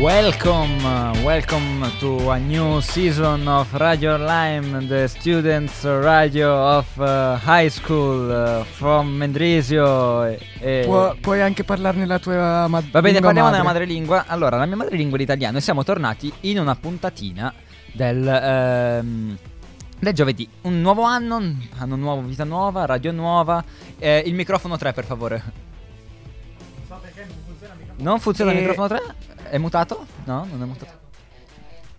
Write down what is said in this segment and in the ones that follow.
Welcome, welcome to a new season of Radio Lime, the students radio of uh, high school uh, from Mendrisio. E, e- Può- puoi anche parlarne nella tua ma- Va bene, parliamo madre. nella madrelingua. Allora, la mia madrelingua è l'italiano e siamo tornati in una puntatina del, ehm, del giovedì. Un nuovo anno, anno nuovo, vita nuova, radio nuova. Eh, il microfono 3, per favore. Non funziona il E- microfono 3? È mutato? No, non è mutato.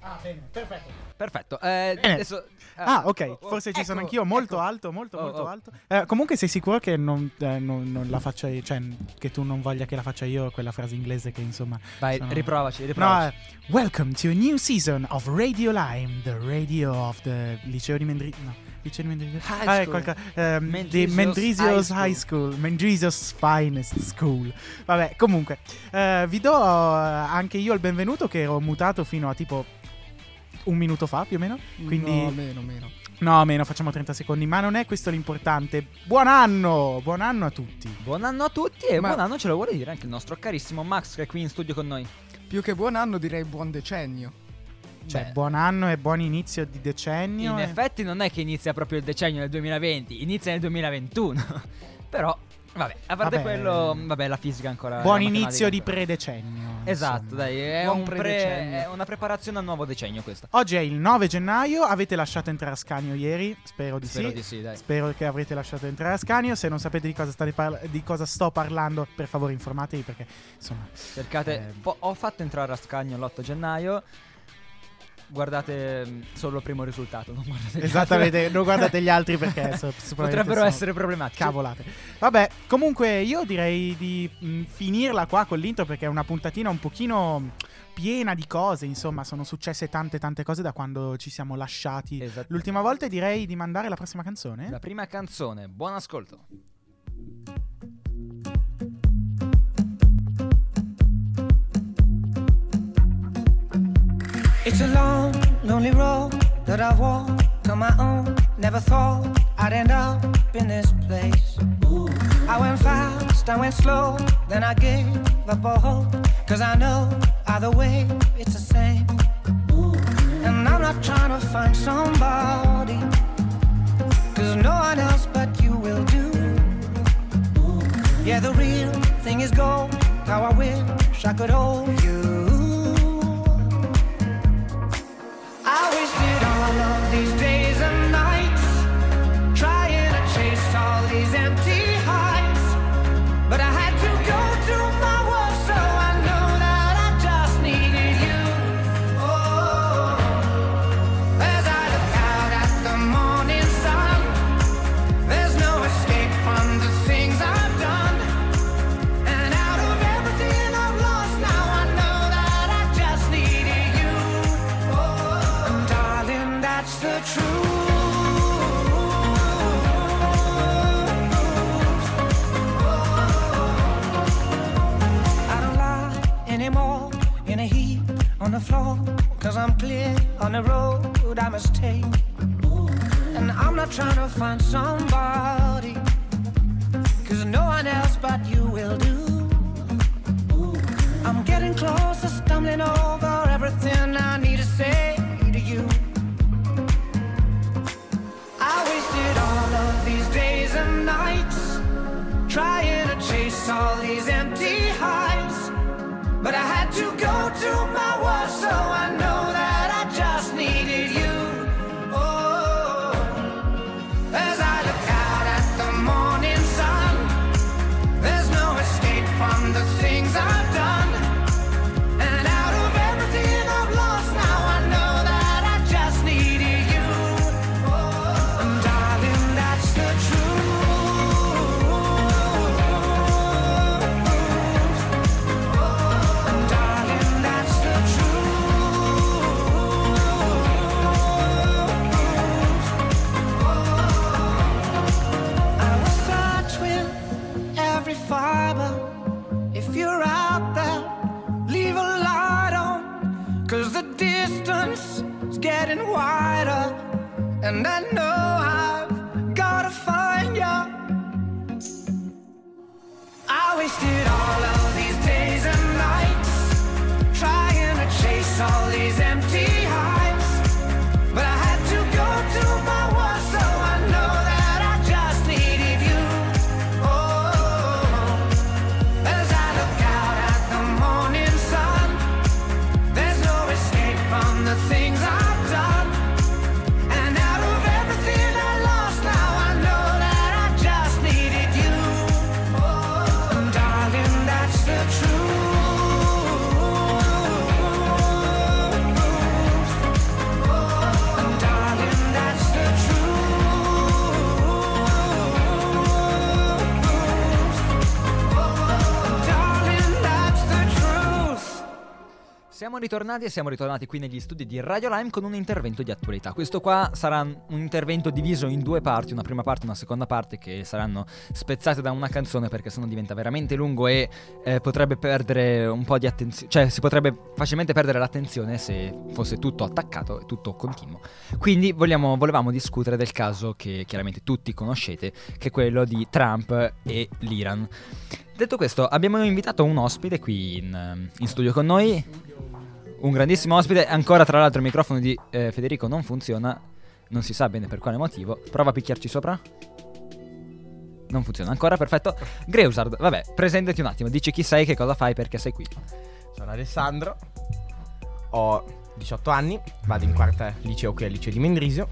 Ah, bene, perfetto. Perfetto. eh, Bene. adesso, Ah, ok, oh, oh, forse ci sono ecco, anch'io, molto ecco. alto, molto, Oh, molto oh. alto. Eh, comunque sei sicuro che non, eh, non- non la faccia io, cioè che tu non voglia che la faccia io quella frase inglese che insomma... Vai, sono- riprovaci, No, riprovaci. eh, welcome to a new season of Radio Lime, the radio of the liceo di Mendrisio. No, liceo di Mendrisio. High Ah, è school. qualcosa- ehm, Mendrisio's High High School, Mendrisio's Finest School. Vabbè, comunque, eh, vi do eh, anche io il benvenuto che ero mutato fino a tipo un minuto fa più o meno. Quindi No, meno, meno. No, meno, facciamo 30 secondi. Ma non è questo l'importante. Buon anno! Buon anno a tutti. Buon anno a tutti e Ma- buon anno ce lo vuole dire anche il nostro carissimo Max che è qui in studio con noi. Più che buon anno direi buon decennio. Cioè, Beh. buon anno e buon inizio di decennio. In e- effetti non è che inizia proprio il decennio del 2020, inizia nel 2021. Però, vabbè, a parte Vabbè. quello, vabbè, la fisica ancora. Buon inizio di matematica predecennio. ancora. Esatto, insomma. dai, è, un pre- è una preparazione al nuovo decennio questa. Oggi è il 9 gennaio. Avete lasciato entrare a Scanio ieri? Spero di Spero sì. di sì, dai. Spero che avrete lasciato entrare a Scanio. Se non sapete di cosa, state parla- di cosa sto parlando, per favore informatevi perché insomma. Cercate. Eh. ho fatto entrare a Scagno l'8 gennaio. Guardate mm, solo il primo risultato. Non guardate Esattamente, altri. non guardate gli altri perché so- potrebbero essere problematici. Cavolate. Vabbè, comunque io direi di mh, finirla qua con l'intro perché è una puntatina un pochino piena di cose, insomma, sono successe tante tante cose da quando ci siamo lasciati. L'ultima volta direi di mandare la prossima canzone. La prima canzone, buon ascolto. It's a long, lonely road that I've walked on my own. Never thought I'd end up in this place. I went fast, I went slow, then I gave up all hope. Cause I know either way it's the same. And I'm not trying to find somebody. Cause no one else but you will do. Yeah, the real thing is gold. How I wish I could hold you. On the floor. Cause I'm clear on the road I must take. And I'm not trying to find somebody. Cause no one else but you will do. I'm getting closer, stumbling over everything I need to say to you. I wasted all of these days and nights trying to chase all these empty highs. But I had to go to my so I know Ritornati e siamo ritornati qui negli studi di Radio Lime con un intervento di attualità. Questo qua sarà un intervento diviso in due parti, una prima parte e una seconda parte che saranno spezzate da una canzone perché sennò diventa veramente lungo e eh, potrebbe perdere un po' di attenzione, cioè si potrebbe facilmente perdere l'attenzione se fosse tutto attaccato e tutto continuo. Quindi vogliamo- volevamo discutere del caso che chiaramente tutti conoscete, che è quello di Trump e l'Iran. Detto questo, abbiamo invitato un ospite qui in, in studio con noi. Un grandissimo ospite. Ancora, tra l'altro, il microfono di eh, Federico non funziona. Non si sa bene per quale motivo. Prova a picchiarci sopra. Non funziona ancora, perfetto. Greusard, vabbè, presentati un attimo. Dici chi sei, che cosa fai, perché sei qui. Sono Alessandro, ho 18 anni, vado in quarta liceo qui al liceo di Mendrisio.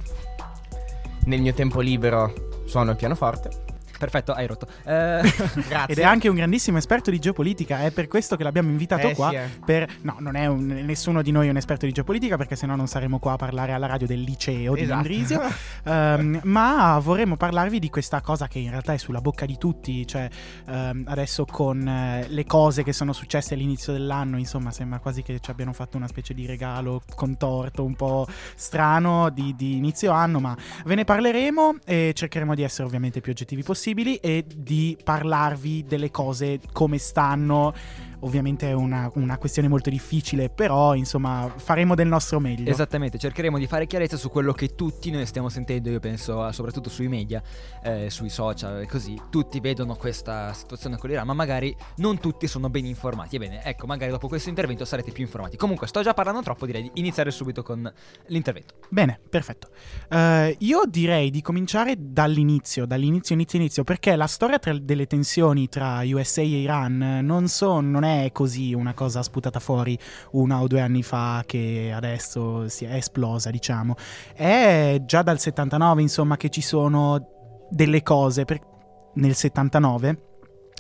Nel mio tempo libero suono il pianoforte. Perfetto, hai rotto. Eh, Grazie. Ed è anche un grandissimo esperto di geopolitica, è per questo che l'abbiamo invitato Eh, qua. sì, eh. per- No, non è un- nessuno di noi è un esperto di geopolitica perché sennò non saremmo qua a parlare alla radio del liceo di Esatto. Mendrisio. Ehm, ma vorremmo parlarvi di questa cosa che in realtà è sulla bocca di tutti, cioè ehm, adesso con eh, le cose che sono successe all'inizio dell'anno, insomma sembra quasi che ci abbiano fatto una specie di regalo contorto un po' strano di, di inizio anno, ma ve ne parleremo e cercheremo di essere ovviamente più oggettivi possibili e di parlarvi delle cose come stanno. Ovviamente è una, una questione molto difficile, però insomma faremo del nostro meglio. Esattamente, cercheremo di fare chiarezza su quello che tutti noi stiamo sentendo, io penso soprattutto sui media, eh, sui social e così, tutti vedono questa situazione con l'Iran, ma magari non tutti sono ben informati. Ebbene, ecco, magari dopo questo intervento sarete più informati. Comunque, sto già parlando troppo, direi di iniziare subito con l'intervento. Bene, perfetto. Eh, io direi di cominciare dall'inizio, dall'inizio, inizio, inizio, perché la storia tra- delle tensioni tra USA e Iran non, so- non è così una cosa sputata fuori una o due anni fa che adesso si è esplosa, diciamo. È già dal 79, insomma, che ci sono delle cose. per- Nel 79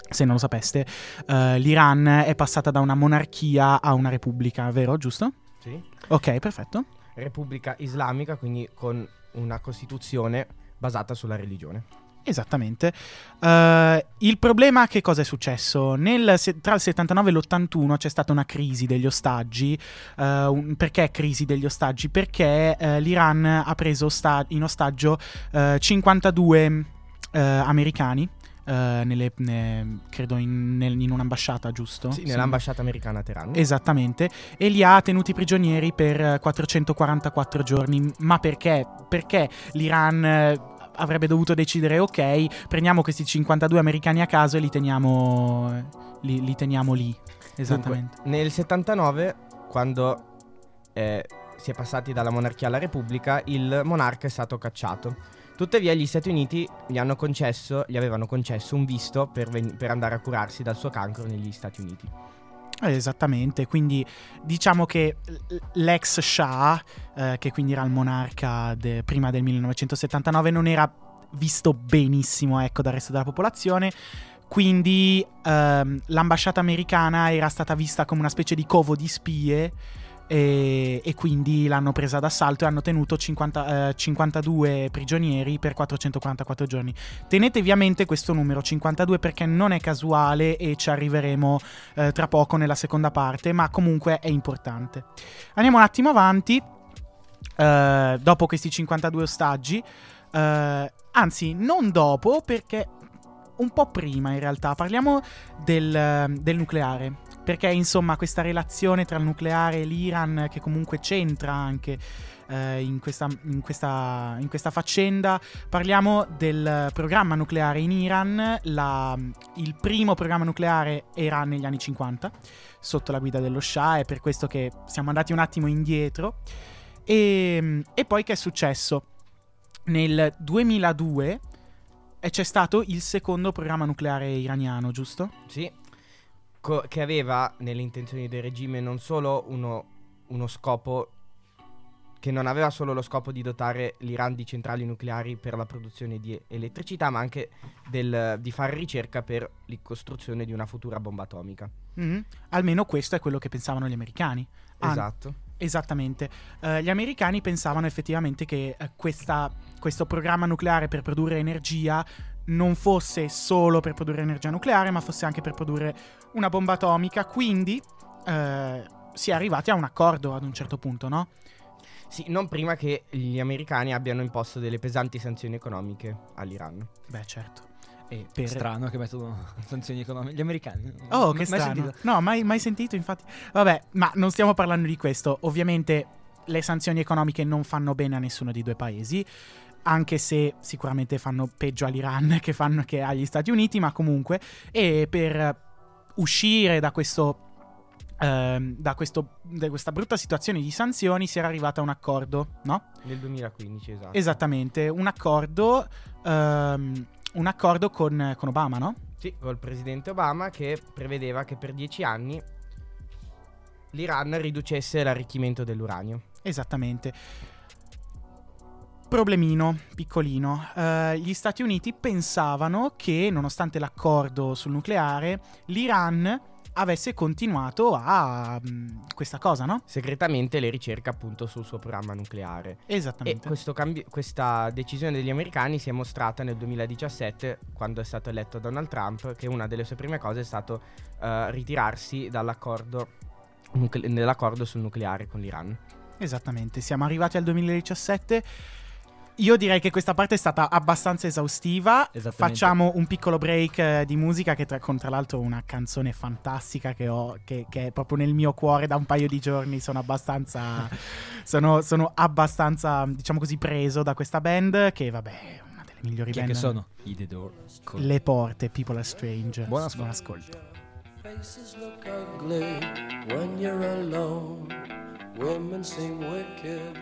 se non lo sapeste, eh, l'Iran è passata da una monarchia a una repubblica, vero? Giusto? Sì. Ok, perfetto. Repubblica Islamica, quindi con una costituzione basata sulla religione. Esattamente. Eh, il problema che cosa è successo? Nel tra il 79 e l'81 c'è stata una crisi degli ostaggi. Eh, un- perché crisi degli ostaggi? Perché eh, l'Iran ha preso osta- in ostaggio eh, 52 eh, americani. nelle- ne- credo in, nel- in un'ambasciata, giusto? Sì, Sì. nell'ambasciata americana a Teheran. Esattamente, e li ha tenuti prigionieri per eh, 444 giorni. Ma perché? Perché l'Iran avrebbe dovuto decidere, ok, prendiamo questi 52 americani a caso e li teniamo, li, li teniamo lì. Esattamente. Dunque, nel 79, quando eh, si è passati dalla monarchia alla repubblica, il monarca è stato cacciato. Tuttavia gli Stati Uniti gli, hanno concesso, gli avevano concesso un visto per, ven- per andare a curarsi dal suo cancro negli Stati Uniti. Eh, Esattamente, quindi diciamo che l'ex Shah, eh, che quindi era il monarca de- prima del 1979, non era visto benissimo ecco, dal resto della popolazione. Quindi ehm, l'ambasciata americana era stata vista come una specie di covo di spie e, e quindi l'hanno presa d'assalto e hanno tenuto 50, eh, 52 prigionieri per 444 giorni. Tenetevi a mente questo numero 52 perché non è casuale e ci arriveremo eh, tra poco nella seconda parte, ma comunque è importante. Andiamo un attimo avanti. eh, dopo questi 52 ostaggi, eh, anzi, non dopo, perché un po' prima in realtà parliamo del, del nucleare. Perché insomma questa relazione tra il nucleare e l'Iran che comunque c'entra anche eh, in, questa, in, questa, in questa faccenda. Parliamo del programma nucleare in Iran, la- il primo programma nucleare era negli anni 50 sotto la guida dello Shah, è per questo che siamo andati un attimo indietro. E, e poi che è successo? Nel 2002 e c'è stato il secondo programma nucleare iraniano, giusto? Sì, co- che aveva nelle intenzioni del regime non solo uno, uno scopo, che non aveva solo lo scopo di dotare l'Iran di centrali nucleari per la produzione di elettricità, ma anche del- di fare ricerca per la costruzione di una futura bomba atomica. Mhm. Almeno questo è quello che pensavano gli americani. Ah, Esatto. Esattamente. Eh, gli americani pensavano effettivamente che eh, questa- questo programma nucleare per produrre energia non fosse solo per produrre energia nucleare, ma fosse anche per produrre una bomba atomica. Quindi eh, si è arrivati a un accordo ad un certo punto, no? Sì, non prima che gli americani abbiano imposto delle pesanti sanzioni economiche all'Iran. Beh, certo. E per- Strano che mettono sanzioni economiche. Gli americani. Oh, che mai strano. sentito? No, mai, mai sentito, infatti. Vabbè, ma non stiamo parlando di questo. Ovviamente le sanzioni economiche non fanno bene a nessuno dei due paesi, anche se sicuramente fanno peggio all'Iran che, fanno, che agli Stati Uniti, ma comunque. E per uscire da questo... ehm, da, questo, da questa brutta situazione di sanzioni si era arrivata a un accordo, no? Nel 2015, esatto. Esattamente, un accordo, ehm, un accordo con, con Obama, no? Sì, col presidente Obama che prevedeva che per dieci anni l'Iran riducesse l'arricchimento dell'uranio. Esattamente. Problemino, piccolino. Eh, gli Stati Uniti pensavano che, nonostante l'accordo sul nucleare, l'Iran avesse continuato a mm, questa cosa, no? Segretamente le ricerche appunto sul suo programma nucleare. E Esattamente. questo cambi- questa decisione degli americani si è mostrata nel 2017, quando è stato eletto Donald Trump, che una delle sue prime cose è stato eh, ritirarsi dall'accordo, nucle- nell'accordo sul nucleare con l'Iran. Esattamente. Siamo arrivati al 2017. Io direi che questa parte è stata abbastanza esaustiva. Facciamo un piccolo break eh, di musica che tra, con tra l'altro una canzone fantastica che ho, che, che è proprio nel mio cuore da un paio di giorni. Sono abbastanza, sono, sono abbastanza, diciamo così, preso da questa band che vabbè è una delle migliori Chi band. che sono? I The Door. Cool. Le porte, People Are Strange. Buon ascolto. ascolto. Faces look ugly when you're alone. Women seem wicked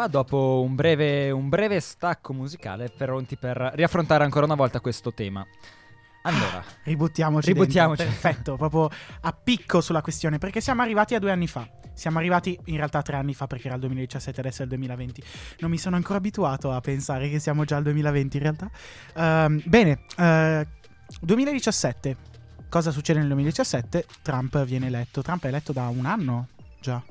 Qua dopo un breve, un breve stacco musicale pronti per riaffrontare ancora una volta questo tema. Allora, Ributtiamoci. Ributtiamoci. dentro. Perfetto, proprio a picco sulla questione, perché siamo arrivati a due anni fa. Siamo arrivati in realtà tre anni fa perché era il 2017, adesso è il 2020. Non mi sono ancora abituato a pensare che siamo già al 2020 in realtà. Ehm, bene, eh, 2017. Cosa succede nel 2017? Trump viene eletto. Trump è eletto da un anno già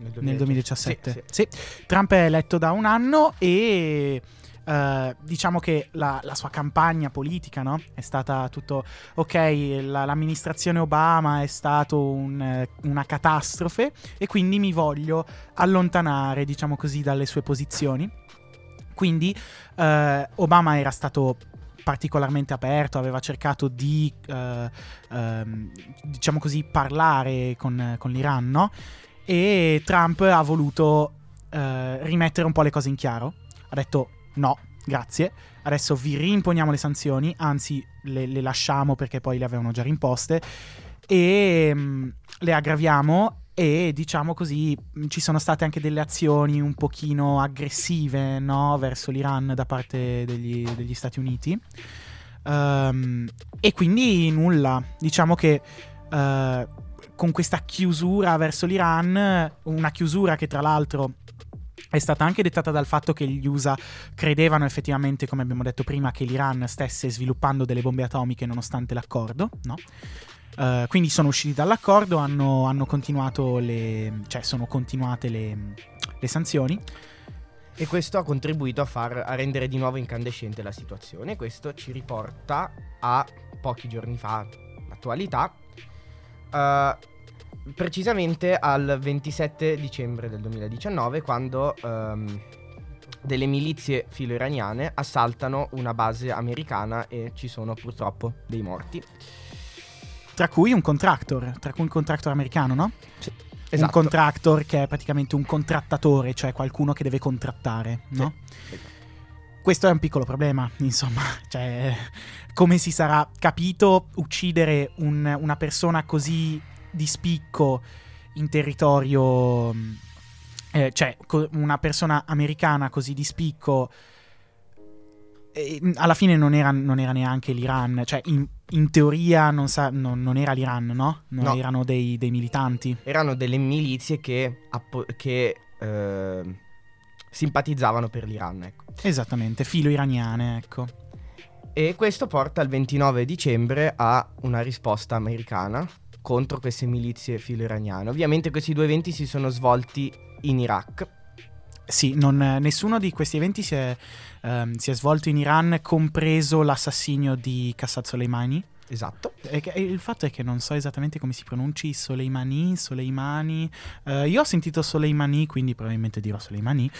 nel 2017. Sì, sì. Sì. Trump è eletto da un anno e eh, diciamo che la, la sua campagna politica no? è stata tutto ok, la- l'amministrazione Obama è stato un, eh, una catastrofe e quindi mi voglio allontanare, diciamo così, dalle sue posizioni. Quindi eh, Obama era stato particolarmente aperto, aveva cercato di, eh, ehm, diciamo così, parlare con, con l'Iran, no? E Trump ha voluto eh, rimettere un po' le cose in chiaro. Ha detto no, grazie. Adesso vi rimponiamo le sanzioni, anzi le, le lasciamo perché poi le avevano già rimposte. E mm, le aggraviamo e diciamo così mh, ci sono state anche delle azioni un pochino aggressive no, verso l'Iran da parte degli, degli Stati Uniti. Ehm, e quindi nulla, diciamo che eh, con questa chiusura verso l'Iran, una chiusura che tra l'altro è stata anche dettata dal fatto che gli USA credevano effettivamente, come abbiamo detto prima, che l'Iran stesse sviluppando delle bombe atomiche nonostante l'accordo, no? Eh, quindi sono usciti dall'accordo, hanno, hanno le. cioè sono continuate le, le sanzioni. E questo ha contribuito a, far, a rendere di nuovo incandescente la situazione. Questo ci riporta a pochi giorni fa, l'attualità, eh, precisamente al 27 dicembre del 2019, quando ehm, delle milizie filo-iraniane assaltano una base americana e ci sono purtroppo dei morti. Tra cui un contractor, tra cui un contractor americano, no? Un Esatto. contractor che è praticamente un contrattatore, cioè qualcuno che deve contrattare, no? Questo è un piccolo problema, insomma, cioè come si sarà capito uccidere un- una persona così di spicco in territorio, mh, eh, cioè co- una persona americana così di spicco, eh, alla fine non era, non era neanche l'Iran, cioè in, in teoria non, sa- non- non era l'Iran, no? Non No. erano dei, dei militanti. Erano delle milizie che, appo- che ehm, simpatizzavano per l'Iran. Ecco. Esattamente, filo iraniane, ecco. E questo porta il 29 dicembre a una risposta americana contro queste milizie filo-iraniane. Ovviamente questi due eventi si sono svolti in Iraq. Sì, non- nessuno di questi eventi si è, ehm, si è svolto in Iran, compreso l'assassinio di Qassad Soleimani. Esatto. E e il fatto è che non so esattamente come si pronunci Soleimani, Soleimani. Eh, io ho sentito Soleimani, quindi probabilmente dirò Soleimani.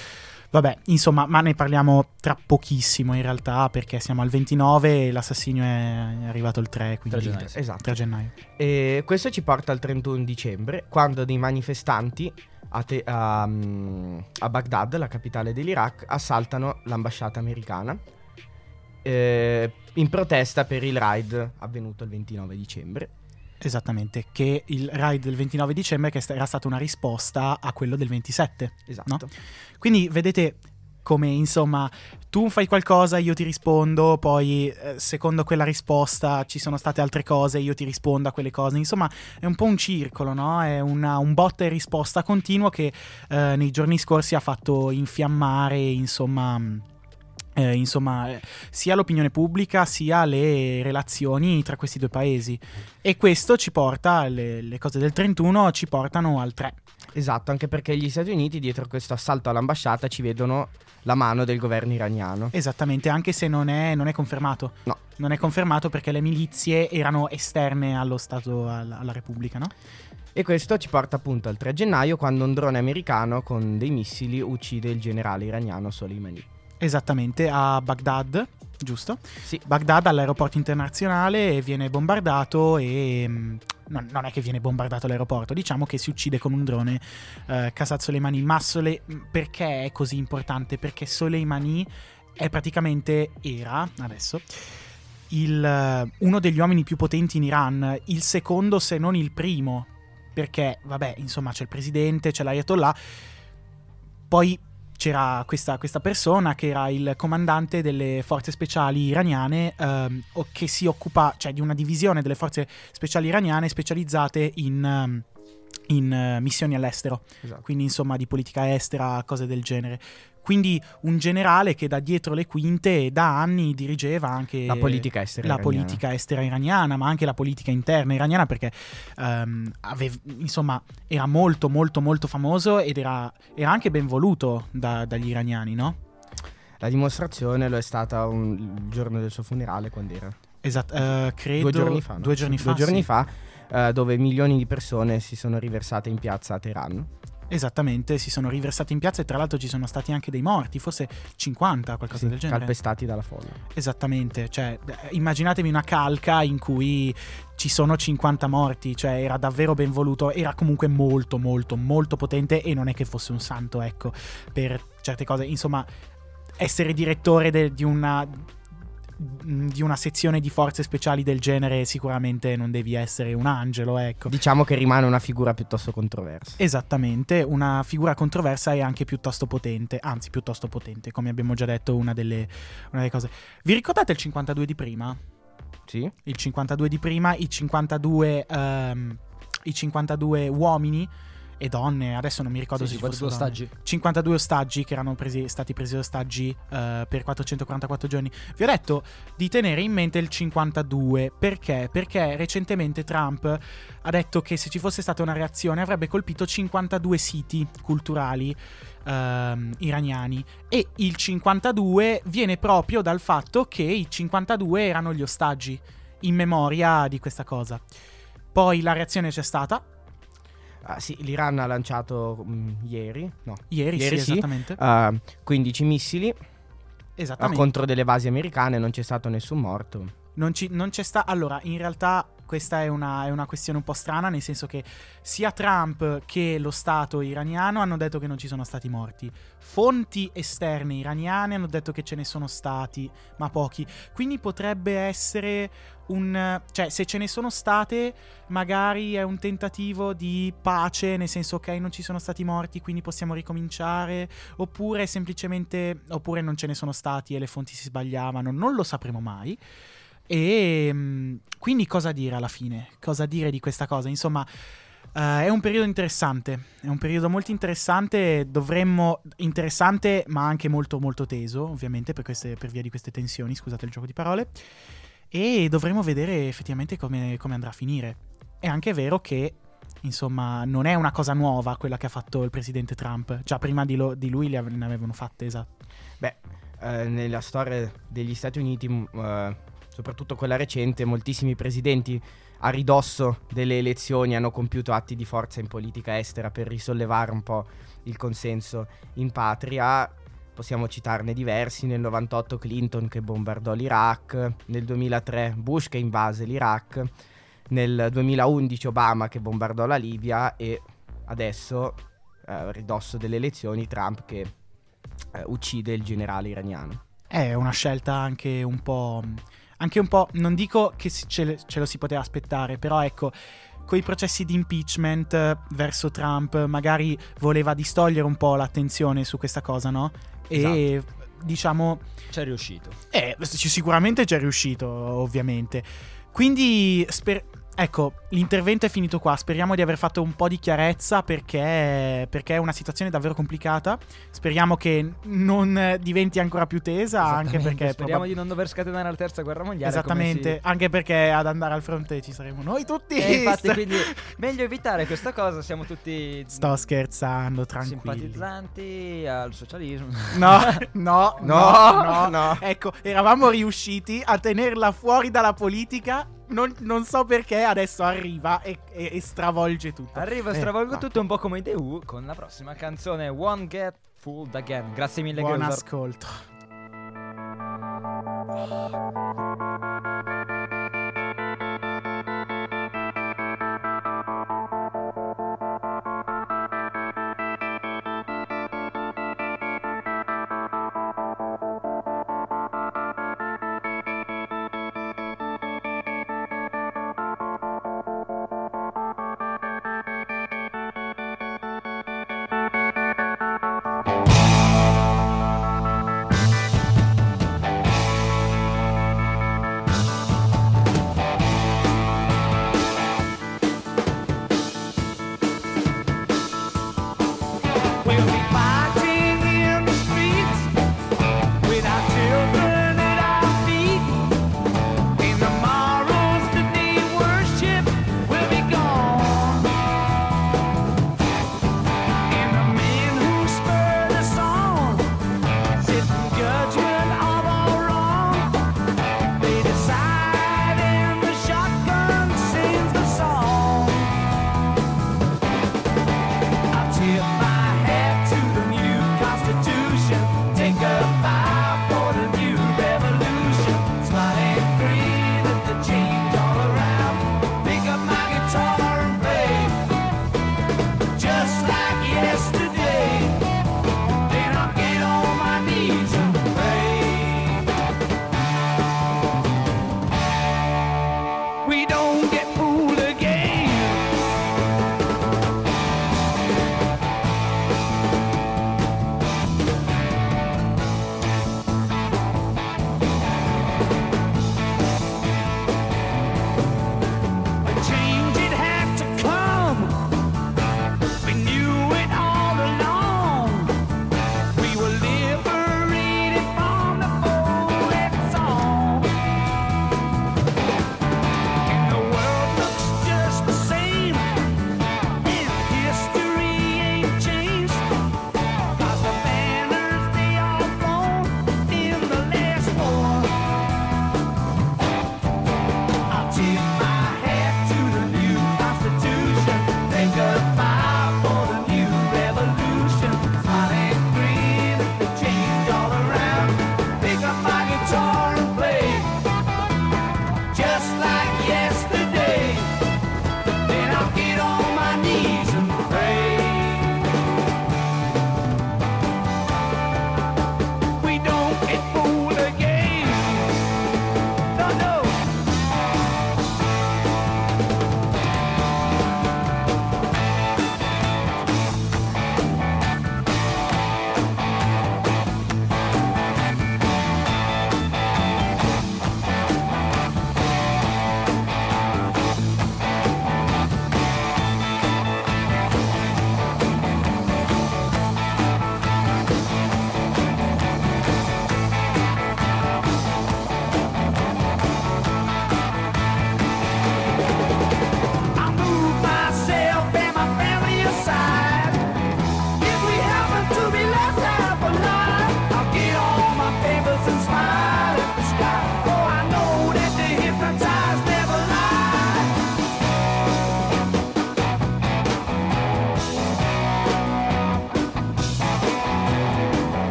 Vabbè, insomma, ma ne parliamo tra pochissimo in realtà, perché siamo al 29 e l'assassinio è arrivato il 3, quindi 3 gennaio, sì. Esatto. 3 gennaio. E questo ci porta al 31 dicembre, quando dei manifestanti a, Te- a, mm, a Baghdad, la capitale dell'Iraq, assaltano l'ambasciata americana eh, in protesta per il raid avvenuto il 29 dicembre. Esattamente, che il raid del 29 dicembre che era stata una risposta a quello del 27. Esatto. Quindi vedete come insomma tu fai qualcosa, io ti rispondo, poi eh, secondo quella risposta ci sono state altre cose, io ti rispondo a quelle cose. Insomma è un po' un circolo, no? È una- un botta e risposta continuo che eh, nei giorni scorsi ha fatto infiammare, insomma... eh, insomma, sia l'opinione pubblica sia le relazioni tra questi due paesi. E questo ci porta, le, le cose del 31 ci portano al 3. Esatto, anche perché gli Stati Uniti dietro questo assalto all'ambasciata ci vedono la mano del governo iraniano. Esattamente, anche se non è, non è confermato. No. Non è confermato perché le milizie erano esterne allo Stato, alla, alla Repubblica, no? E questo ci porta appunto al 3 gennaio quando un drone americano con dei missili uccide il generale iraniano Soleimani. Esattamente, a Baghdad, giusto? Sì. Baghdad all'aeroporto internazionale viene bombardato e... mm, Non, non è che viene bombardato l'aeroporto, diciamo che si uccide con un drone eh, Qasad Soleimani. Ma Sole- perché è così importante? Perché Soleimani è praticamente, era adesso, il, eh, uno degli uomini più potenti in Iran, il secondo se non il primo, perché vabbè, insomma c'è il presidente, c'è l'ayatollah, poi c'era questa, questa persona che era il comandante delle forze speciali iraniane ehm, o che si occupa, cioè di una divisione delle forze speciali iraniane specializzate in, ehm, in eh, missioni all'estero, Esatto. quindi insomma di politica estera, cose del genere. Quindi un generale che da dietro le quinte da anni dirigeva anche La politica estera la iraniana. politica estera iraniana, ma anche la politica interna iraniana, perché ehm, avev- insomma era molto molto molto famoso ed era, era anche ben voluto da- dagli iraniani, no? La dimostrazione lo è stata un- il giorno del suo funerale, quando era? Esatto, eh, credo Due giorni fa. no? Due giorni fa. Due giorni sì. fa, eh, dove milioni di persone si sono riversate in piazza a Teheran. Esattamente, si sono riversati in piazza e tra l'altro ci sono stati anche dei morti, forse 50, qualcosa Sì, del genere. calpestati dalla folla. Esattamente, cioè immaginatevi una calca in cui ci sono 50 morti, cioè era davvero ben voluto, era comunque molto molto molto potente e non è che fosse un santo, ecco, per certe cose, insomma, essere direttore de- di una di una sezione di forze speciali del genere sicuramente non devi essere un angelo, ecco. Diciamo che rimane una figura piuttosto controversa. Esattamente, una figura controversa e anche piuttosto potente, anzi piuttosto potente, come abbiamo già detto, una delle, una delle cose. Vi ricordate il 52 di prima? Sì? Il 52 di prima, i 52, ehm, i 52 uomini e donne, adesso non mi ricordo Sì, se sì, ci fossero quattro donne. ostaggi. 52 ostaggi che erano presi- stati presi ostaggi eh, per 444 giorni. Vi ho detto di tenere in mente il 52 perché? Perché recentemente Trump ha detto che se ci fosse stata una reazione avrebbe colpito 52 siti culturali ehm, iraniani e il 52 viene proprio dal fatto che i 52 erano gli ostaggi in memoria di questa cosa. Poi la reazione c'è stata Ah, sì, l'Iran ha lanciato mm, ieri, no, ieri, Ieri sì, sì. esattamente. ah, 15 missili ah, esattamente. contro delle basi americane, non c'è stato nessun morto. Non, ci- non c'è sta. Allora, in realtà questa è una, è una questione un po' strana, nel senso che sia Trump che lo Stato iraniano hanno detto che non ci sono stati morti. Fonti esterne iraniane hanno detto che ce ne sono stati, ma pochi. Quindi potrebbe essere un. cioè, se ce ne sono state, magari è un tentativo di pace, nel senso, ok, non ci sono stati morti, quindi possiamo ricominciare. Oppure semplicemente. Oppure non ce ne sono stati e le fonti si sbagliavano. Non lo sapremo mai. E mm, quindi cosa dire alla fine? Cosa dire di questa cosa? Insomma, eh, è un periodo interessante, è un periodo molto interessante, dovremmo interessante ma anche molto molto teso, ovviamente per, queste- per via di queste tensioni, scusate il gioco di parole, e dovremo vedere effettivamente come, come andrà a finire. È anche vero che, insomma, non è una cosa nuova quella che ha fatto il presidente Trump, già prima di, lo- di lui ne avevano fatte, esatto. Beh, eh, nella storia degli Stati Uniti, m- eh, soprattutto quella recente, moltissimi presidenti a ridosso delle elezioni hanno compiuto atti di forza in politica estera per risollevare un po' il consenso in patria. Possiamo citarne diversi, nel 98 Clinton che bombardò l'Iraq, nel 2003 Bush che invase l'Iraq, nel 2011 Obama che bombardò la Libia e adesso, eh, a ridosso delle elezioni, Trump che eh, uccide il generale iraniano. È una scelta anche un po'. Anche un po'. Non dico che ce, ce lo si poteva aspettare, però ecco. Con i processi di impeachment eh, verso Trump, magari voleva distogliere un po' l'attenzione su questa cosa, no? E diciamo. Ci è riuscito. Eh, sicuramente ci è riuscito, ovviamente. Quindi, sper- ecco, l'intervento è finito qua. Speriamo di aver fatto un po' di chiarezza perché, perché è una situazione davvero complicata. Speriamo che non diventi ancora più tesa, anche perché... speriamo probab- di non dover scatenare la terza guerra mondiale. Esattamente, come anche perché ad andare al fronte ci saremo noi tutti. si- Eh, infatti, quindi meglio evitare questa cosa. Siamo tutti Sto scherzando, tranquilli. simpatizzanti al socialismo. No, no, no, No, no, no. Ecco, eravamo riusciti a tenerla fuori dalla politica. Non, non so perché adesso arriva e, e- e stravolge tutto. Arriva, Eh, stravolgo no. tutto un po' come i The Who con la prossima canzone One Get Fooled Again. Grazie mille, Buon Gilder. ascolto.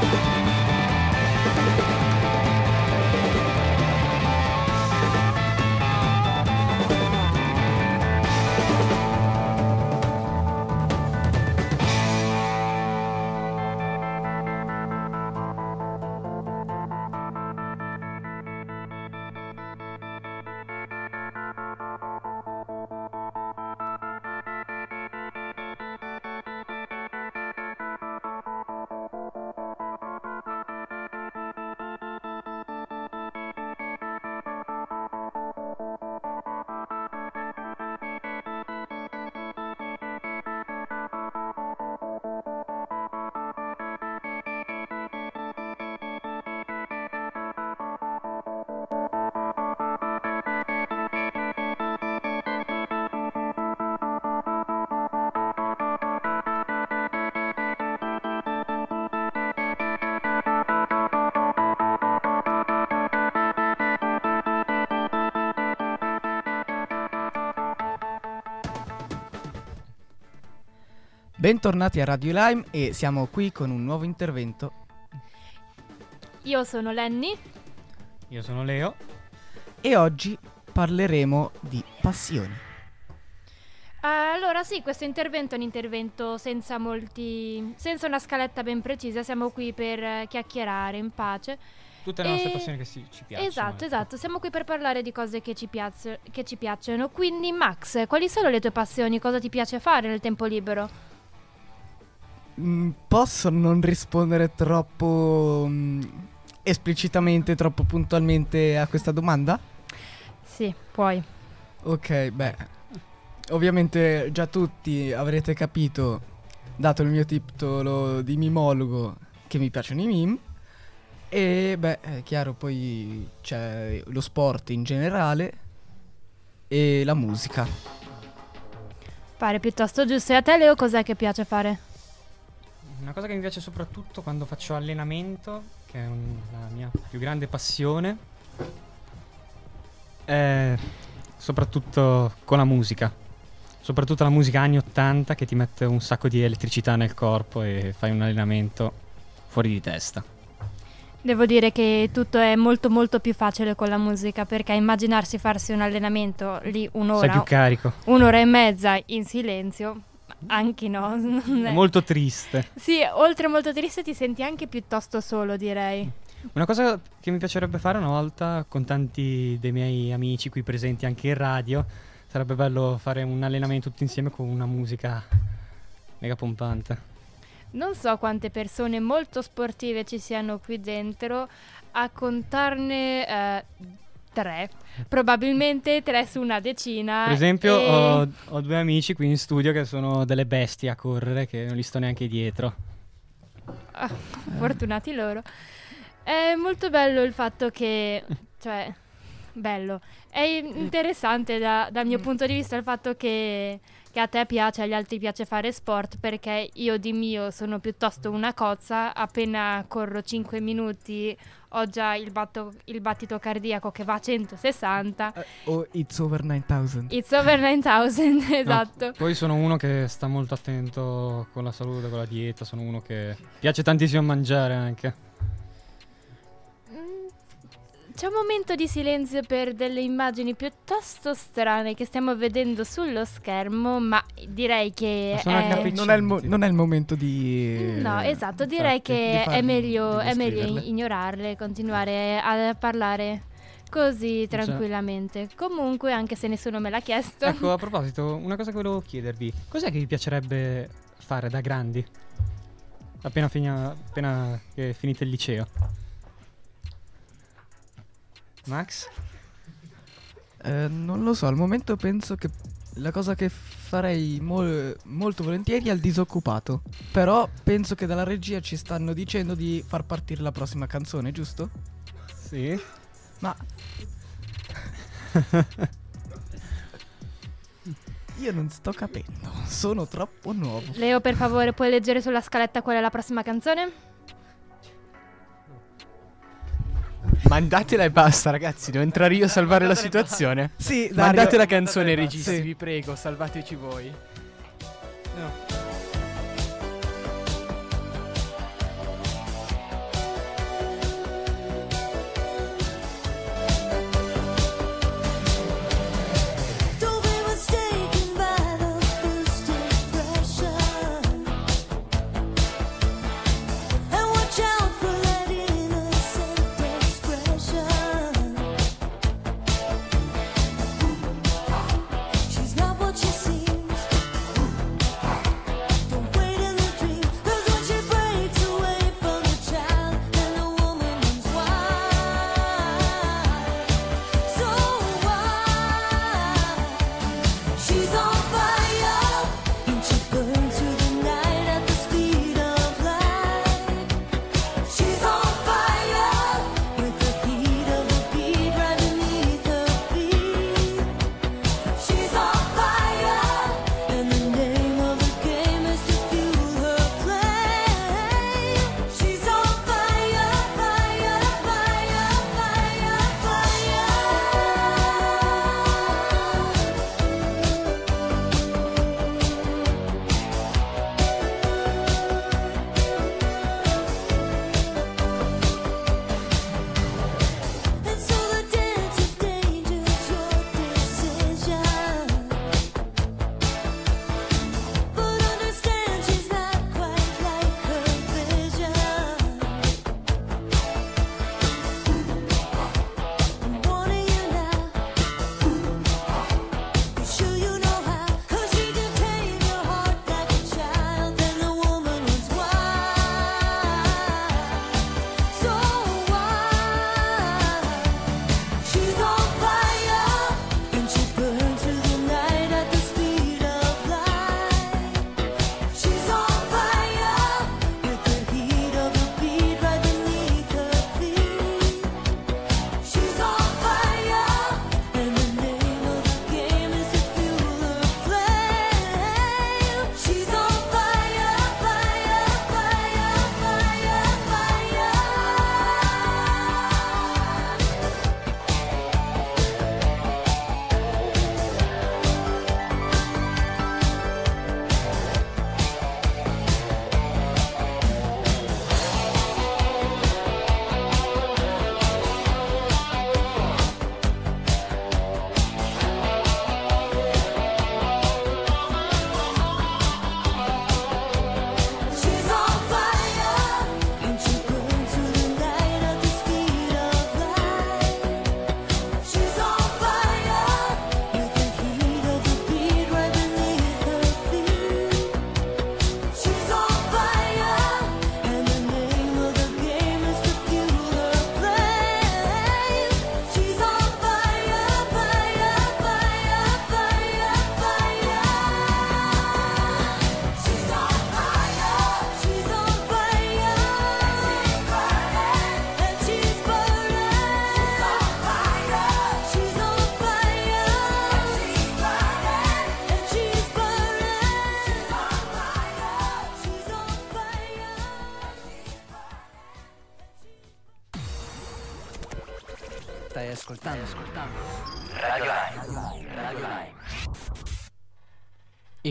Bye. Bentornati a Radio Lime e siamo qui con un nuovo intervento. Io sono Lenny. Io sono Leo. E oggi parleremo di passioni. Allora sì, questo intervento è un intervento senza molti... senza una scaletta ben precisa, siamo qui per eh, chiacchierare in pace. Tutte le nostre E- passioni che si- ci piacciono. Esatto, ecco. esatto, siamo qui per parlare di cose che ci, piace- che ci piacciono. Quindi Max, quali sono le tue passioni? Cosa ti piace fare nel tempo libero? Mm, posso non rispondere troppo mm, esplicitamente, troppo puntualmente a questa domanda? Sì, puoi. Ok, beh. Ovviamente già tutti avrete capito, dato il mio titolo di mimologo, che mi piacciono i meme. E beh, è chiaro, poi c'è lo sport in generale e la musica. Pare piuttosto giusto. E a te Leo cos'è che piace fare? Una cosa che mi piace soprattutto quando faccio allenamento, che è un- la mia più grande passione, è soprattutto con la musica. Soprattutto la musica anni 80 che ti mette un sacco di elettricità nel corpo e fai un allenamento fuori di testa. Devo dire che tutto è molto molto più facile con la musica perché immaginarsi farsi un allenamento lì Sei un'ora, più carico. un'ora e mezza in silenzio, anche no. È molto triste. Sì, oltre molto triste ti senti anche piuttosto solo direi. Una cosa che mi piacerebbe fare una volta con tanti dei miei amici qui presenti anche in radio, sarebbe bello fare un allenamento tutti insieme con una musica mega pompante. Non so quante persone molto sportive ci siano qui dentro, a contarne eh, tre, probabilmente tre su una decina. Per esempio, e- ho, ho due amici qui in studio che sono delle bestie a correre, che non li sto neanche dietro. Ah, fortunati loro. È molto bello il fatto che, cioè, bello. È interessante da- dal mio punto di vista il fatto che, che a te piace, agli altri piace fare sport, perché io di mio sono piuttosto una cozza, appena corro 5 minuti ho già il, batto- il battito cardiaco che va a 160. O It's Over 9000. It's over 9000, No, esatto. poi sono uno che sta molto attento con la salute, con la dieta, sono uno che piace tantissimo mangiare anche. C'è un momento di silenzio per delle immagini piuttosto strane che stiamo vedendo sullo schermo, ma direi che Ma è... Non è, il mo- non è il momento di... No, esatto, direi infatti, che di far- è meglio, è meglio ignorarle, continuare a parlare così Cioè. tranquillamente. Comunque, anche se nessuno me l'ha chiesto, Ecco, a proposito, una cosa che volevo chiedervi, cos'è che vi piacerebbe fare da grandi? Appena, fina- appena finite il liceo? Max? Eh, non lo so, al momento penso che la cosa che farei mol- molto volentieri è il disoccupato. Però penso che dalla regia ci stanno dicendo di far partire la prossima canzone, giusto? Sì. Ma io non sto capendo, sono troppo nuovo. Leo, per favore, puoi leggere sulla scaletta qual è la prossima canzone? Mandatela e basta, ragazzi. Devo entrare io a salvare la situazione. Sì, Mandate Dario- la canzone registi, basta. vi prego, salvateci voi. Don't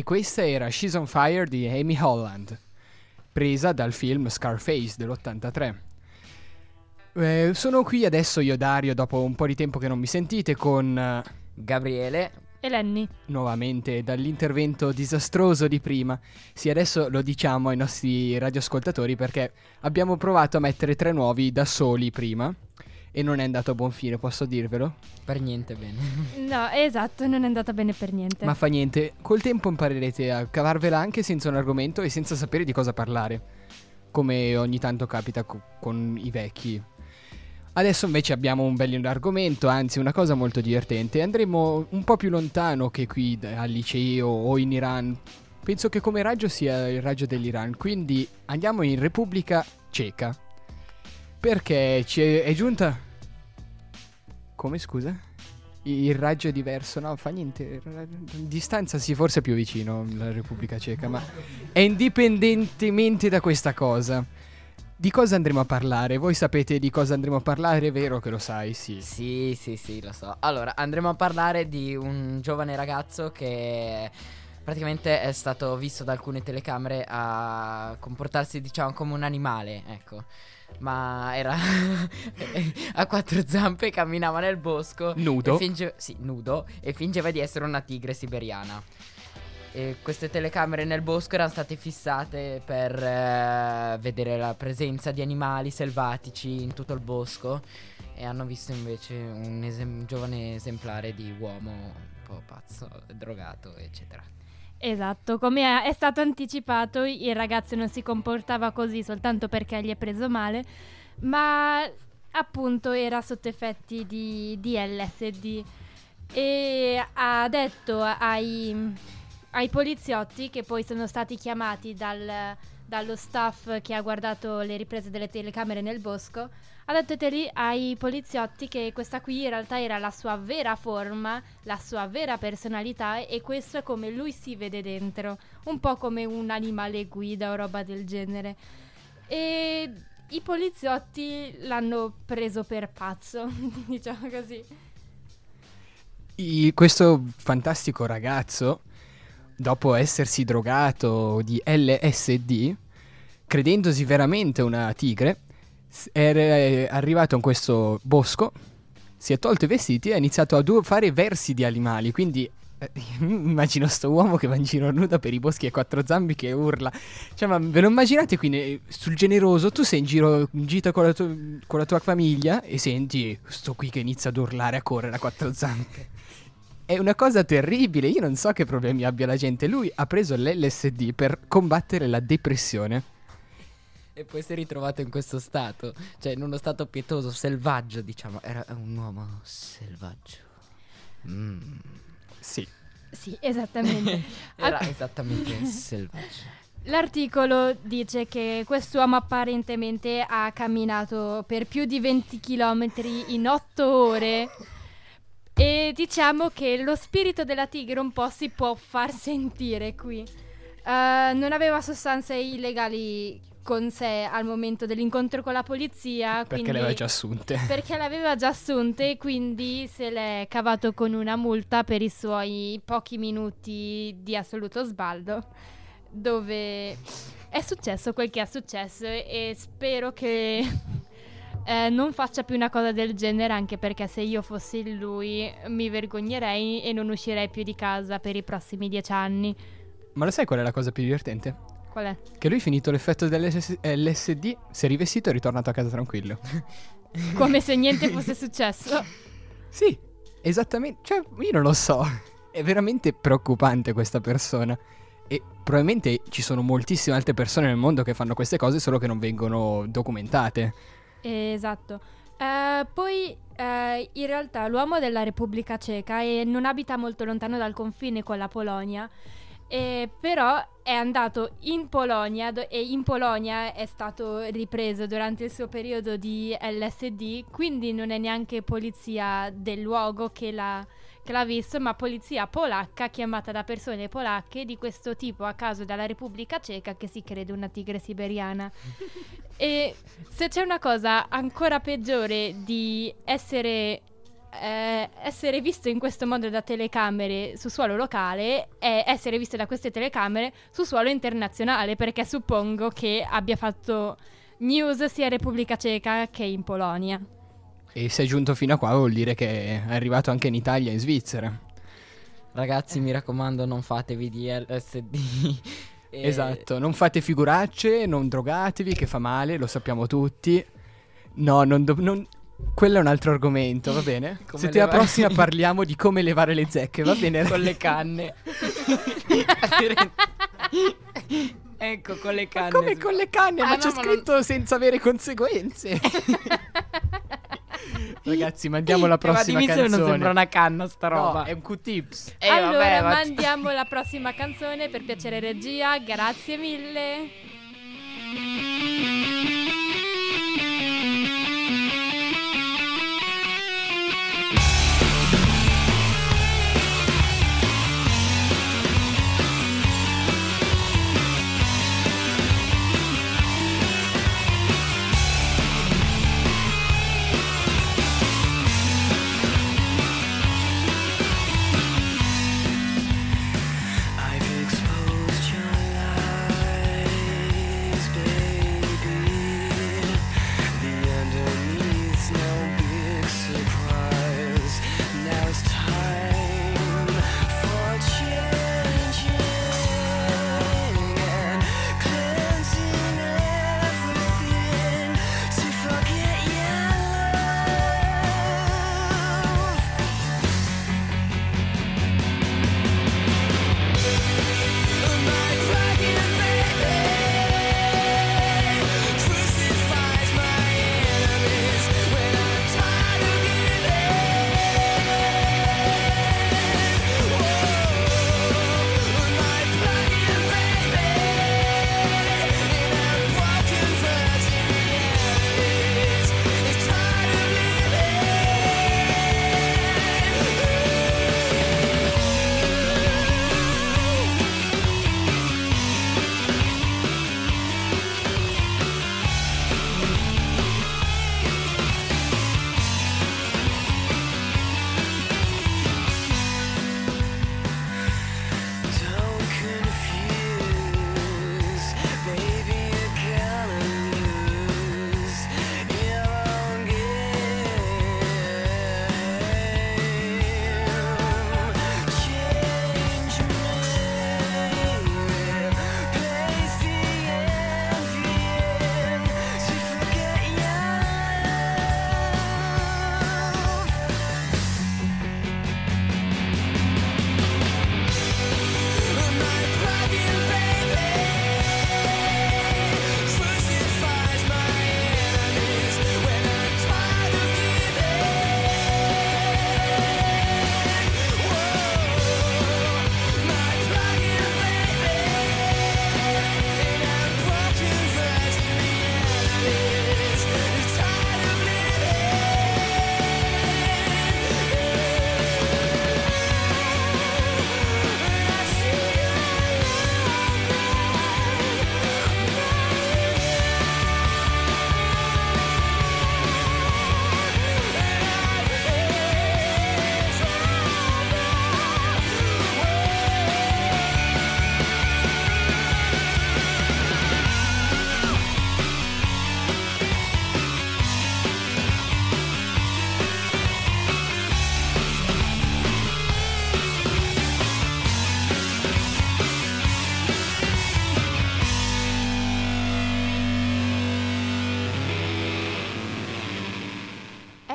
questa era She's on Fire di Amy Holland, presa dal film Scarface dell'83. Eh, sono qui adesso io Dario, dopo un po' di tempo che non mi sentite, con eh, Gabriele. E Lenny. nuovamente dall'intervento disastroso di prima. Sì, adesso lo diciamo ai nostri radioascoltatori perché abbiamo provato a mettere tre nuovi da soli prima e non è andato a buon fine, posso dirvelo? Per niente bene. No, esatto, non è andata bene per niente. Ma fa niente, col tempo imparerete a cavarvela anche senza un argomento e senza sapere di cosa parlare, come ogni tanto capita co- con i vecchi. Adesso invece abbiamo un bel argomento, anzi una cosa molto divertente. Andremo un po' più lontano che qui al liceo o in Iran. Penso che come raggio sia il raggio dell'Iran, quindi andiamo in Repubblica Ceca. Perché ci è, è giunta... Come scusa? Il raggio è diverso, no, fa niente. Distanza sì, forse è più vicino la Repubblica Ceca, ma è indipendentemente da questa cosa. Di cosa andremo a parlare? Voi sapete di cosa andremo a parlare, è vero che lo sai, sì. Sì, sì, sì, lo so. Allora, andremo a parlare di un giovane ragazzo che praticamente è stato visto da alcune telecamere a comportarsi, diciamo, come un animale, ecco. Ma era a quattro zampe, camminava nel bosco. Nudo? E finge- sì, nudo. E fingeva di essere una tigre siberiana. E queste telecamere nel bosco erano state fissate per eh, vedere la presenza di animali selvatici in tutto il bosco. E hanno visto invece un esem- giovane esemplare di uomo un po' pazzo, drogato, eccetera. Esatto, come è stato anticipato, il ragazzo non si comportava così soltanto perché gli è preso male, ma appunto era sotto effetti di, di LSD e ha detto ai, ai poliziotti che poi sono stati chiamati dal- dallo staff che ha guardato le riprese delle telecamere nel bosco, ai tele- ai poliziotti che questa qui in realtà era la sua vera forma, la sua vera personalità e questo è come lui si vede dentro, un po' come un animale guida o roba del genere. E i poliziotti l'hanno preso per pazzo, diciamo così. I- questo fantastico ragazzo, dopo essersi drogato di LSD, credendosi veramente una tigre, era eh, arrivato in questo bosco, si è tolto i vestiti e ha iniziato a fare versi di animali. Quindi eh, immagino sto uomo che va in giro nudo per i boschi a quattro zambi che urla. Cioè, ma ve lo immaginate qui ne- sul generoso? Tu sei in giro in gita con la, con la tua famiglia e senti sto qui che inizia ad urlare a correre a quattro zampe. È una cosa terribile, io non so che problemi abbia la gente. Lui ha preso l'LSD per combattere la depressione. E poi si è ritrovato in questo stato, cioè in uno stato pietoso, selvaggio, diciamo. Era un uomo selvaggio. Mm. Sì. Sì, esattamente. Era esattamente selvaggio. L'articolo dice che quest'uomo apparentemente ha camminato per più di 20 km in 8 ore e diciamo che lo spirito della tigre un po' si può far sentire qui. Eh, non aveva sostanze illegali con sé al momento dell'incontro con la polizia. Perché quindi- le aveva già assunte. Perché le aveva già assunte e quindi se l'è cavato con una multa per i suoi pochi minuti di assoluto sbaldo. Dove è successo quel che è successo e spero che eh, non faccia più una cosa del genere anche perché se io fossi lui mi vergognerei e non uscirei più di casa per i prossimi dieci anni. Ma lo sai qual è la cosa più divertente? Qual è? Che lui finito l'effetto dell'LSD si è rivestito e è ritornato a casa tranquillo. Come se niente fosse successo. Sì, esattamente. Cioè, io non lo so. È veramente preoccupante questa persona. E probabilmente ci sono moltissime altre persone nel mondo che fanno queste cose solo che non vengono documentate. Esatto. Eh, poi eh, in realtà l'uomo della Repubblica Ceca e non abita molto lontano dal confine con la Polonia, eh, però è andato in Polonia do- e in Polonia è stato ripreso durante il suo periodo di LSD, quindi non è neanche polizia del luogo che l'ha, che l'ha visto, ma polizia polacca chiamata da persone polacche di questo tipo a caso dalla Repubblica Ceca che si crede una tigre siberiana. E se c'è una cosa ancora peggiore di essere eh, essere visto in questo modo da telecamere su suolo locale è essere visto da queste telecamere su suolo internazionale, perché suppongo che abbia fatto news sia in Repubblica Ceca che in Polonia. E sei giunto fino a qua vuol dire che è arrivato anche in Italia e in Svizzera. Ragazzi, mi raccomando, non fatevi di LSD. E- Esatto, non fate figuracce, non drogatevi che fa male, lo sappiamo tutti. No, non, do- non- quello è un altro argomento, va bene? Come Settimana levare- prossima parliamo di come levare le zecche, va bene? Con le canne. ecco, con le canne. Come con le canne, Ah, ma no, c'è ma non- scritto senza avere conseguenze. Ragazzi, mandiamo la Eh, ma prossima dimmi se canzone. non sembra una canna sta No, roba. è un Q-tips. Eh, allora vabbè, ma- mandiamo la prossima canzone per piacere regia, grazie mille.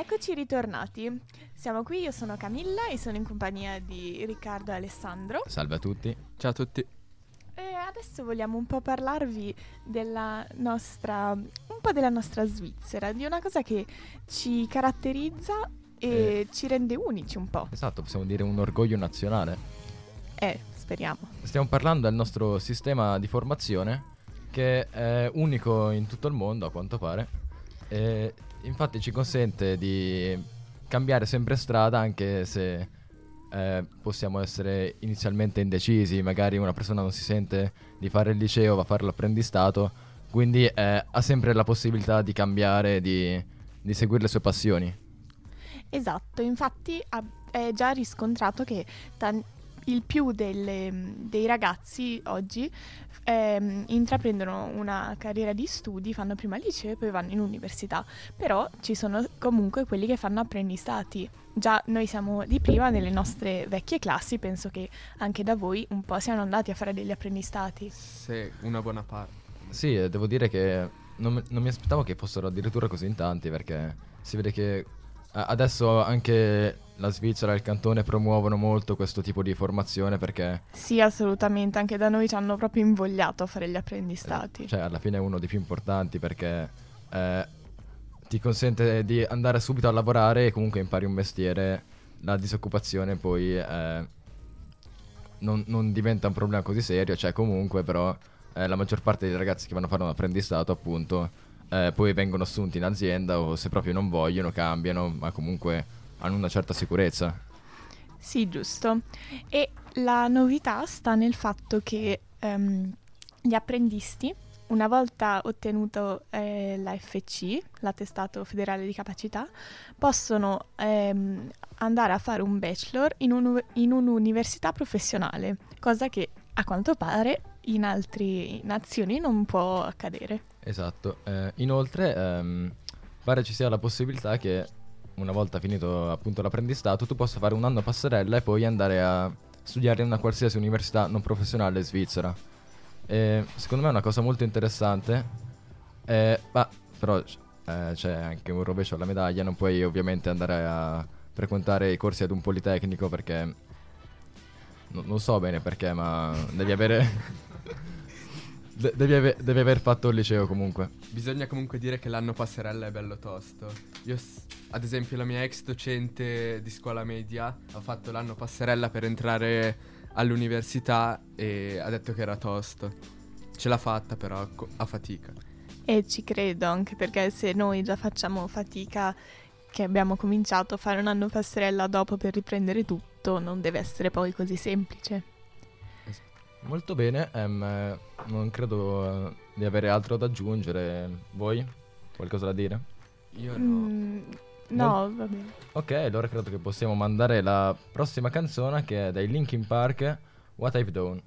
Eccoci ritornati. Siamo qui, io sono Camilla e sono in compagnia di Riccardo e Alessandro. Salve a tutti. Ciao a tutti. E adesso vogliamo un po' parlarvi della nostra, un po' della nostra Svizzera, di una cosa che ci caratterizza e ci rende unici un po'. Esatto, possiamo dire un orgoglio nazionale. Eh, speriamo. Stiamo parlando del nostro sistema di formazione che è unico in tutto il mondo a quanto pare e infatti ci consente di cambiare sempre strada anche se eh, possiamo essere inizialmente indecisi, magari una persona non si sente di fare il liceo, va a fare l'apprendistato, quindi eh, ha sempre la possibilità di cambiare, di, di seguire le sue passioni. Esatto, infatti è già riscontrato che tan- il più delle- dei ragazzi oggi ehm, intraprendono una carriera di studi, fanno prima il liceo e poi vanno in università, però ci sono comunque quelli che fanno apprendistati. Già noi siamo di prima nelle nostre vecchie classi, penso che anche da voi un po' siano andati a fare degli apprendistati. Sì, una buona parte. Sì, devo dire che non, mi- non mi aspettavo che fossero addirittura così in tanti perché si vede che adesso anche la Svizzera e il cantone promuovono molto questo tipo di formazione perché Sì, assolutamente, anche da noi ci hanno proprio invogliato a fare gli apprendistati. cioè, alla fine è uno dei più importanti perché eh, ti consente di andare subito a lavorare e comunque impari un mestiere, la disoccupazione poi eh, non, non diventa un problema così serio, cioè comunque però eh, la maggior parte dei ragazzi che vanno a fare un apprendistato appunto eh, poi vengono assunti in azienda o se proprio non vogliono cambiano, ma comunque hanno una certa sicurezza. Sì, giusto. E la novità sta nel fatto che ehm, gli apprendisti, una volta ottenuto eh, la FC, l'attestato federale di capacità, possono ehm, andare a fare un bachelor in, un- in un'università professionale, cosa che a quanto pare in altre nazioni non può accadere. Esatto, Eh, inoltre ehm, pare ci sia la possibilità che una volta finito appunto l'apprendistato tu possa fare un anno passerella e poi andare a studiare in una qualsiasi università non professionale svizzera. E secondo me è una cosa molto interessante, Eh, ma però eh, c'è anche un rovescio alla medaglia, non puoi ovviamente andare a frequentare i corsi ad un politecnico perché no- non so bene perché, ma devi avere... de- devi, ave- devi aver fatto il liceo comunque. Bisogna comunque dire che l'anno passerella è bello tosto. Io, ad esempio, la mia ex docente di scuola media ha fatto l'anno passerella per entrare all'università e ha detto che era tosto. Ce l'ha fatta però co- a fatica. E ci credo anche perché se noi già facciamo fatica che abbiamo cominciato a fare un anno passerella dopo per riprendere tutto, non deve essere poi così semplice. Molto bene, ehm, eh, non credo eh, di avere altro da aggiungere. Voi? Qualcosa da dire? Io Mm, no, va bene. Ok, allora credo che possiamo mandare la prossima canzone che è dai Linkin Park, What I've Done.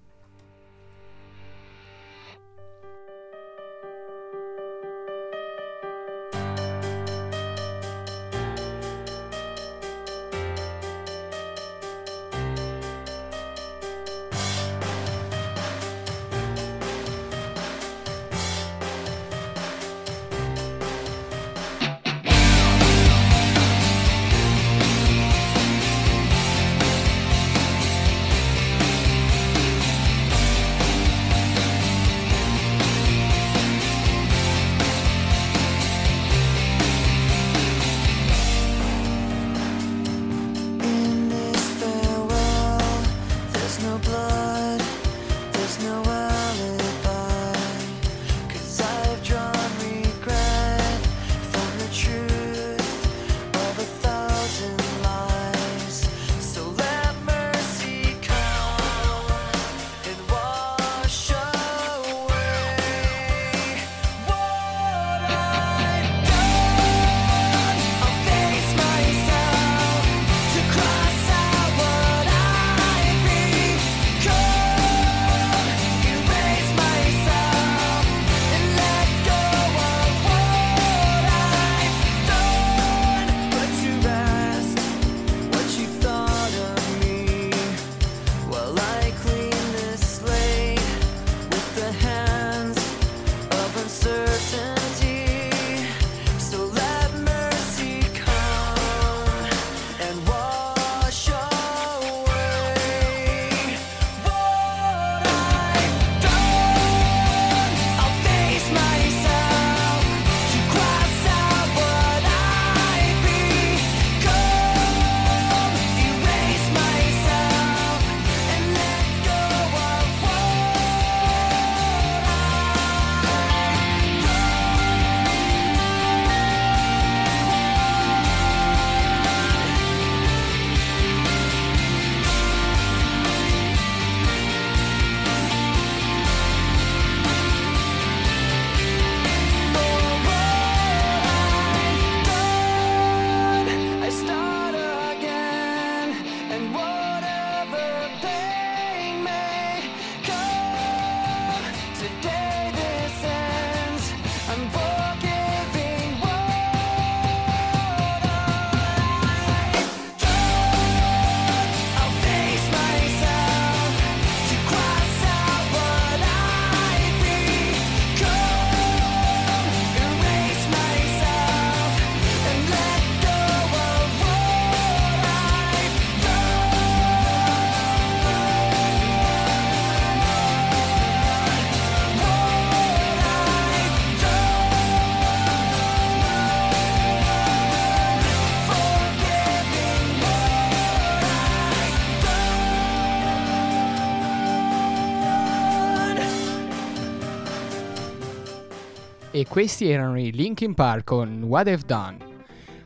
Questi erano i Linkin Park con What I've Done.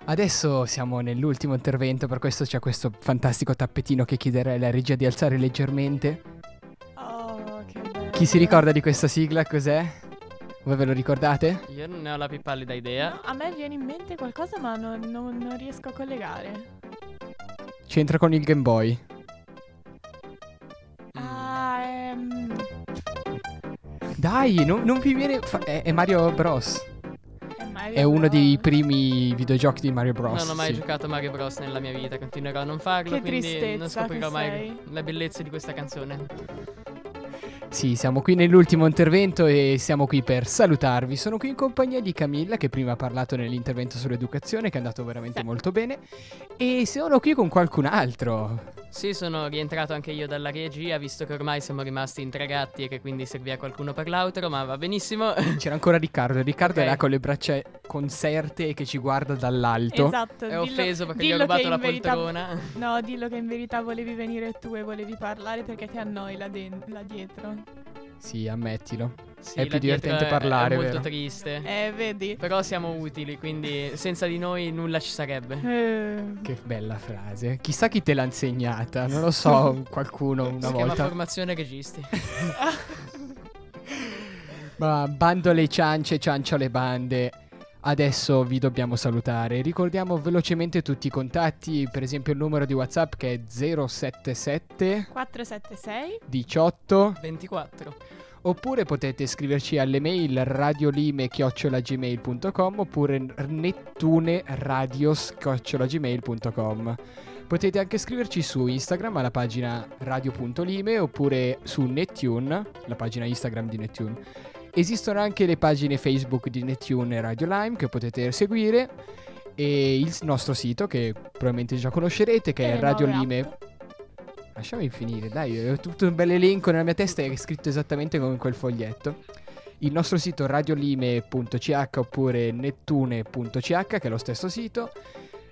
Adesso siamo nell'ultimo intervento, per questo c'è questo fantastico tappetino che chiederei alla regia di alzare leggermente. Oh, che bello. Chi si ricorda di questa sigla? Cos'è? Voi ve lo ricordate? Io non ne ho la più pallida idea. No, a me viene in mente qualcosa, ma non, non- non riesco a collegare. C'entra con il Game Boy. Ah, ehm. Dai, non, non vi viene. fa- è, è Mario Bros. Mario È uno Bros. dei primi videogiochi di Mario Bros. non ho mai sì. giocato a Mario Bros nella mia vita, continuerò a non farlo, Che quindi non tristezza scoprirò che mai sei. le bellezze di questa canzone. Sì, siamo qui nell'ultimo intervento e siamo qui per salutarvi. Sono qui in compagnia di Camilla che prima ha parlato nell'intervento sull'educazione che è andato veramente molto bene e sono qui con qualcun altro. Sì, sono rientrato anche io dalla regia, visto che ormai siamo rimasti in tre gatti e che quindi serviva qualcuno per l'outro, ma va benissimo. C'era ancora Riccardo. Riccardo Ok. è là con le braccia conserte e che ci guarda dall'alto. Esatto. È dillo- offeso perché gli ho rubato la verità- poltrona. No, dillo che in verità volevi venire tu e volevi parlare perché ti annoi là, den- là dietro. Sì, ammettilo. Sì, è più divertente parlare, è molto vero? triste. Eh, vedi? Però siamo utili, quindi senza di noi nulla ci sarebbe. Eh. Che bella frase. Chissà chi te l'ha insegnata. Non lo so, qualcuno una si chiama volta. formazione registi. Ma bando le ciance, ciancio le bande. Adesso vi dobbiamo salutare. Ricordiamo velocemente tutti i contatti, per esempio il numero di WhatsApp che è 077 476 18 24. Oppure potete scriverci alle mail radiolime-gmail.com oppure nettune-radios-gmail.com Potete anche scriverci su Instagram alla pagina radio.lime oppure su Nettune, la pagina Instagram di Nettune. Esistono anche le pagine Facebook di Nettune e Radio Lime che potete seguire e il nostro sito che probabilmente già conoscerete che E è le nuove radiolime Lasciami finire, dai, ho tutto un bel elenco nella mia testa è scritto esattamente come in quel foglietto. Il nostro sito radiolime.ch oppure nettune.ch che è lo stesso sito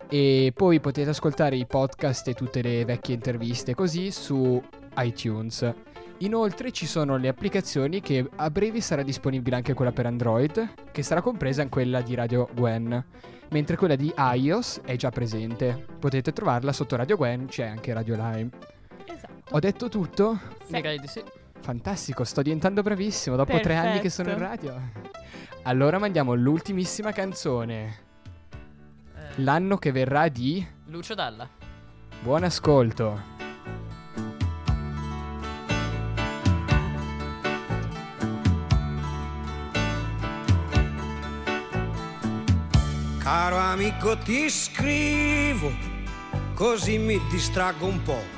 e poi potete ascoltare i podcast e tutte le vecchie interviste così su iTunes. Inoltre ci sono le applicazioni che a breve sarà disponibile anche quella per Android, che sarà compresa in quella di Radio Gwen, mentre quella di iOS è già presente. Potete trovarla sotto Radio Gwen, c'è anche Radio Lime. Ho detto tutto? Direi di sì. Fantastico, sto diventando bravissimo dopo tre anni che sono in radio. Allora mandiamo l'ultimissima canzone. L'anno che verrà di Lucio Dalla. Buon ascolto. Caro amico ti scrivo, così mi distraggo un po'.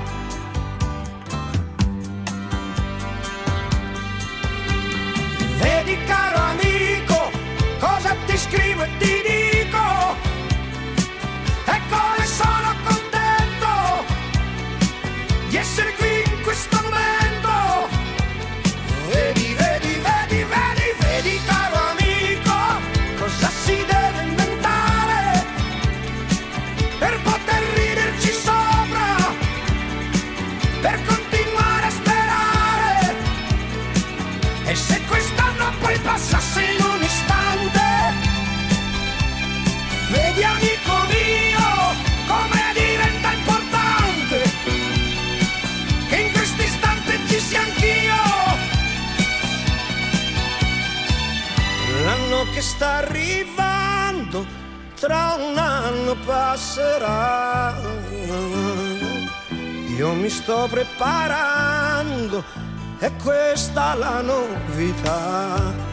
passerà. Io mi sto preparando è questa la novità